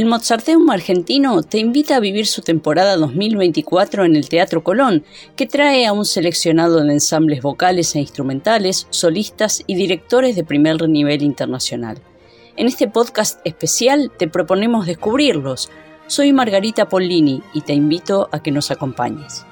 El Mozarteum argentino te invita a vivir su temporada 2024 en el Teatro Colón, que trae a un seleccionado de ensambles vocales e instrumentales, solistas y directores de primer nivel internacional. En este podcast especial te proponemos descubrirlos. Soy Margarita Pollini y te invito a que nos acompañes.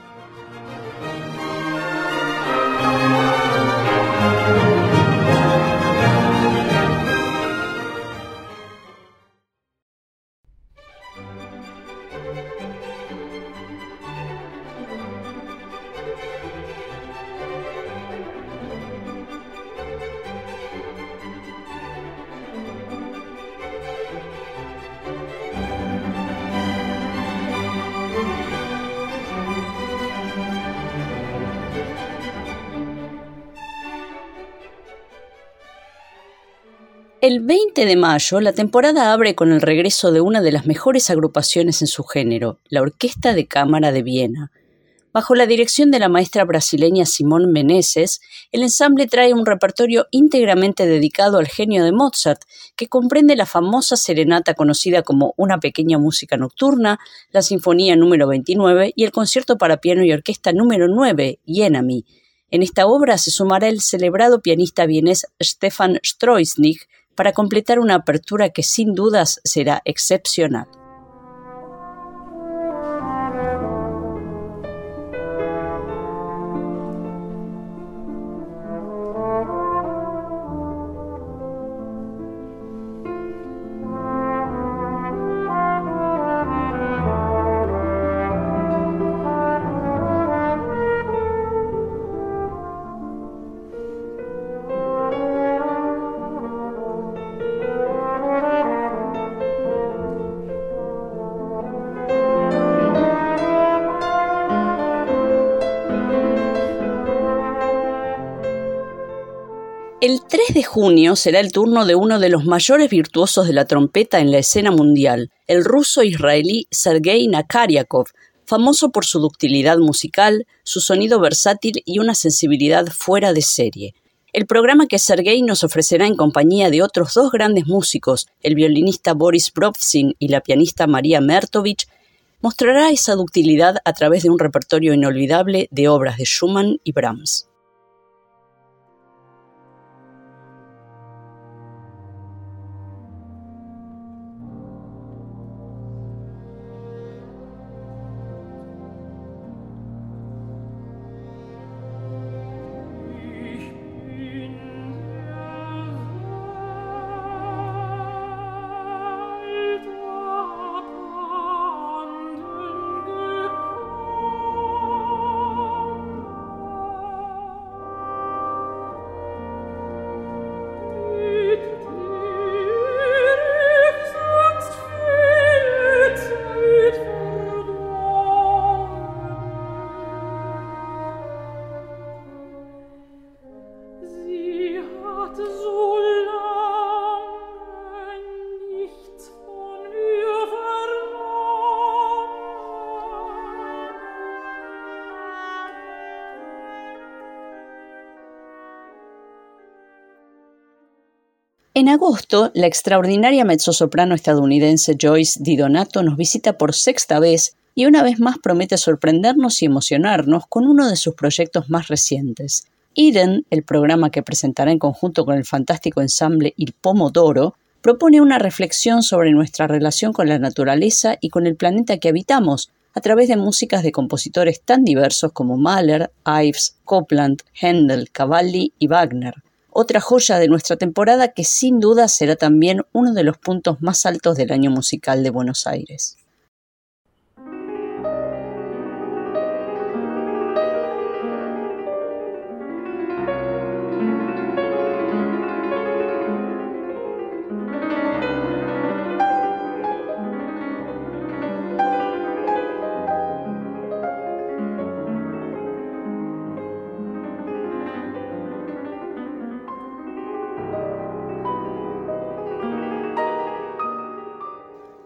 El 20 de mayo, la temporada abre con el regreso de una de las mejores agrupaciones en su género, la Orquesta de Cámara de Viena. Bajo la dirección de la maestra brasileña Simón Meneses, el ensamble trae un repertorio íntegramente dedicado al genio de Mozart, que comprende la famosa serenata conocida como Una pequeña música nocturna, la Sinfonía número 29 y el concierto para piano y orquesta número 9, Yenami. En esta obra se sumará el celebrado pianista vienés Stefan Stroisnig, para completar una apertura que sin dudas será excepcional. El 3 de junio será el turno de uno de los mayores virtuosos de la trompeta en la escena mundial, el ruso israelí Sergei Nakaryakov, famoso por su ductilidad musical, su sonido versátil y una sensibilidad fuera de serie. El programa que Sergei nos ofrecerá en compañía de otros dos grandes músicos, el violinista Boris Brovsin y la pianista María Mertovich, mostrará esa ductilidad a través de un repertorio inolvidable de obras de Schumann y Brahms. En agosto, la extraordinaria mezzosoprano estadounidense Joyce Di Donato nos visita por sexta vez y una vez más promete sorprendernos y emocionarnos con uno de sus proyectos más recientes. Eden, el programa que presentará en conjunto con el fantástico ensamble Il Pomodoro, propone una reflexión sobre nuestra relación con la naturaleza y con el planeta que habitamos, a través de músicas de compositores tan diversos como Mahler, Ives, Copland, Händel, Cavalli y Wagner otra joya de nuestra temporada que sin duda será también uno de los puntos más altos del año musical de Buenos Aires.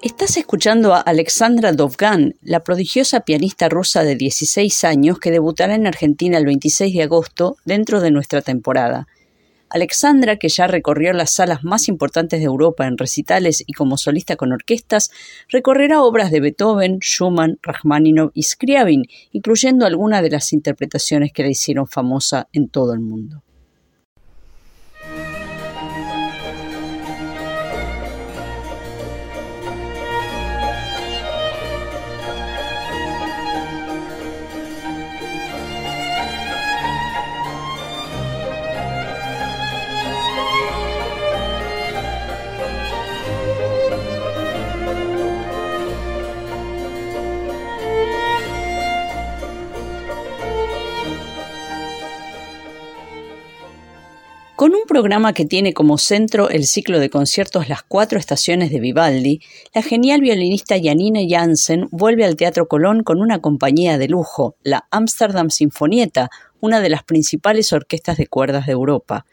Estás escuchando a Alexandra Dovgan, la prodigiosa pianista rusa de 16 años que debutará en Argentina el 26 de agosto dentro de nuestra temporada. Alexandra, que ya recorrió las salas más importantes de Europa en recitales y como solista con orquestas, recorrerá obras de Beethoven, Schumann, Rachmaninoff y Scriabin, incluyendo algunas de las interpretaciones que la hicieron famosa en todo el mundo. Programa que tiene como centro el ciclo de conciertos Las Cuatro Estaciones de Vivaldi, la genial violinista Janine Jansen vuelve al Teatro Colón con una compañía de lujo, la Amsterdam Sinfonietta, una de las principales orquestas de cuerdas de Europa.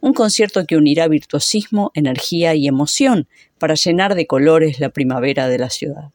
Un concierto que unirá virtuosismo, energía y emoción para llenar de colores la primavera de la ciudad.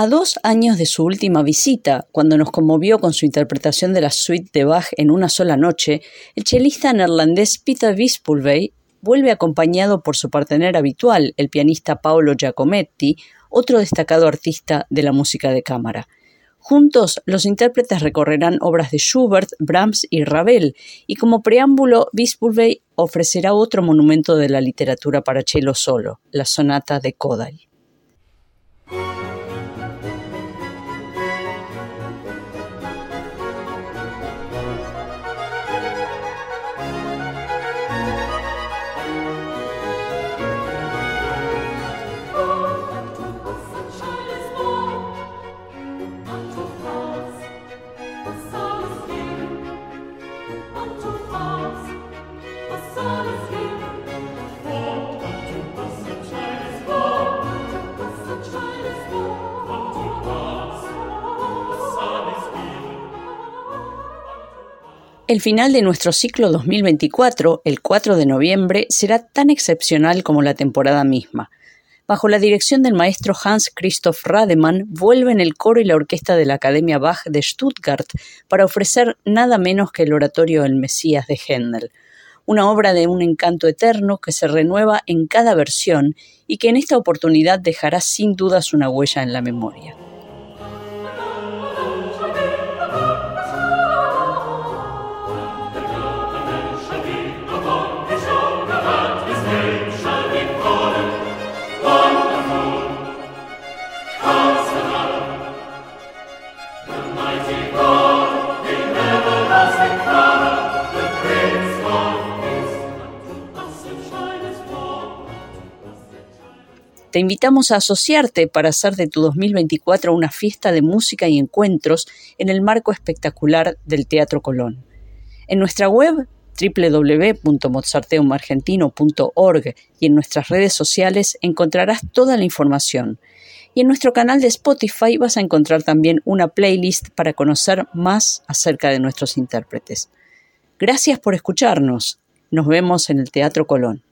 A dos años de su última visita, cuando nos conmovió con su interpretación de la suite de Bach en una sola noche, el chelista neerlandés Peter Wispelvey vuelve acompañado por su partener habitual, el pianista Paolo Giacometti, otro destacado artista de la música de cámara. Juntos, los intérpretes recorrerán obras de Schubert, Brahms y Ravel, y como preámbulo, Wispelvey ofrecerá otro monumento de la literatura para cello solo, la sonata de Kodai. El final de nuestro ciclo 2024, el 4 de noviembre, será tan excepcional como la temporada misma. Bajo la dirección del maestro Hans Christoph Rademann, vuelven el coro y la orquesta de la Academia Bach de Stuttgart para ofrecer nada menos que el oratorio El Mesías de Händel, una obra de un encanto eterno que se renueva en cada versión y que en esta oportunidad dejará sin dudas una huella en la memoria. Te invitamos a asociarte para hacer de tu 2024 una fiesta de música y encuentros en el marco espectacular del Teatro Colón. En nuestra web www.mozarteumargentino.org y en nuestras redes sociales encontrarás toda la información. Y en nuestro canal de Spotify vas a encontrar también una playlist para conocer más acerca de nuestros intérpretes. Gracias por escucharnos. Nos vemos en el Teatro Colón.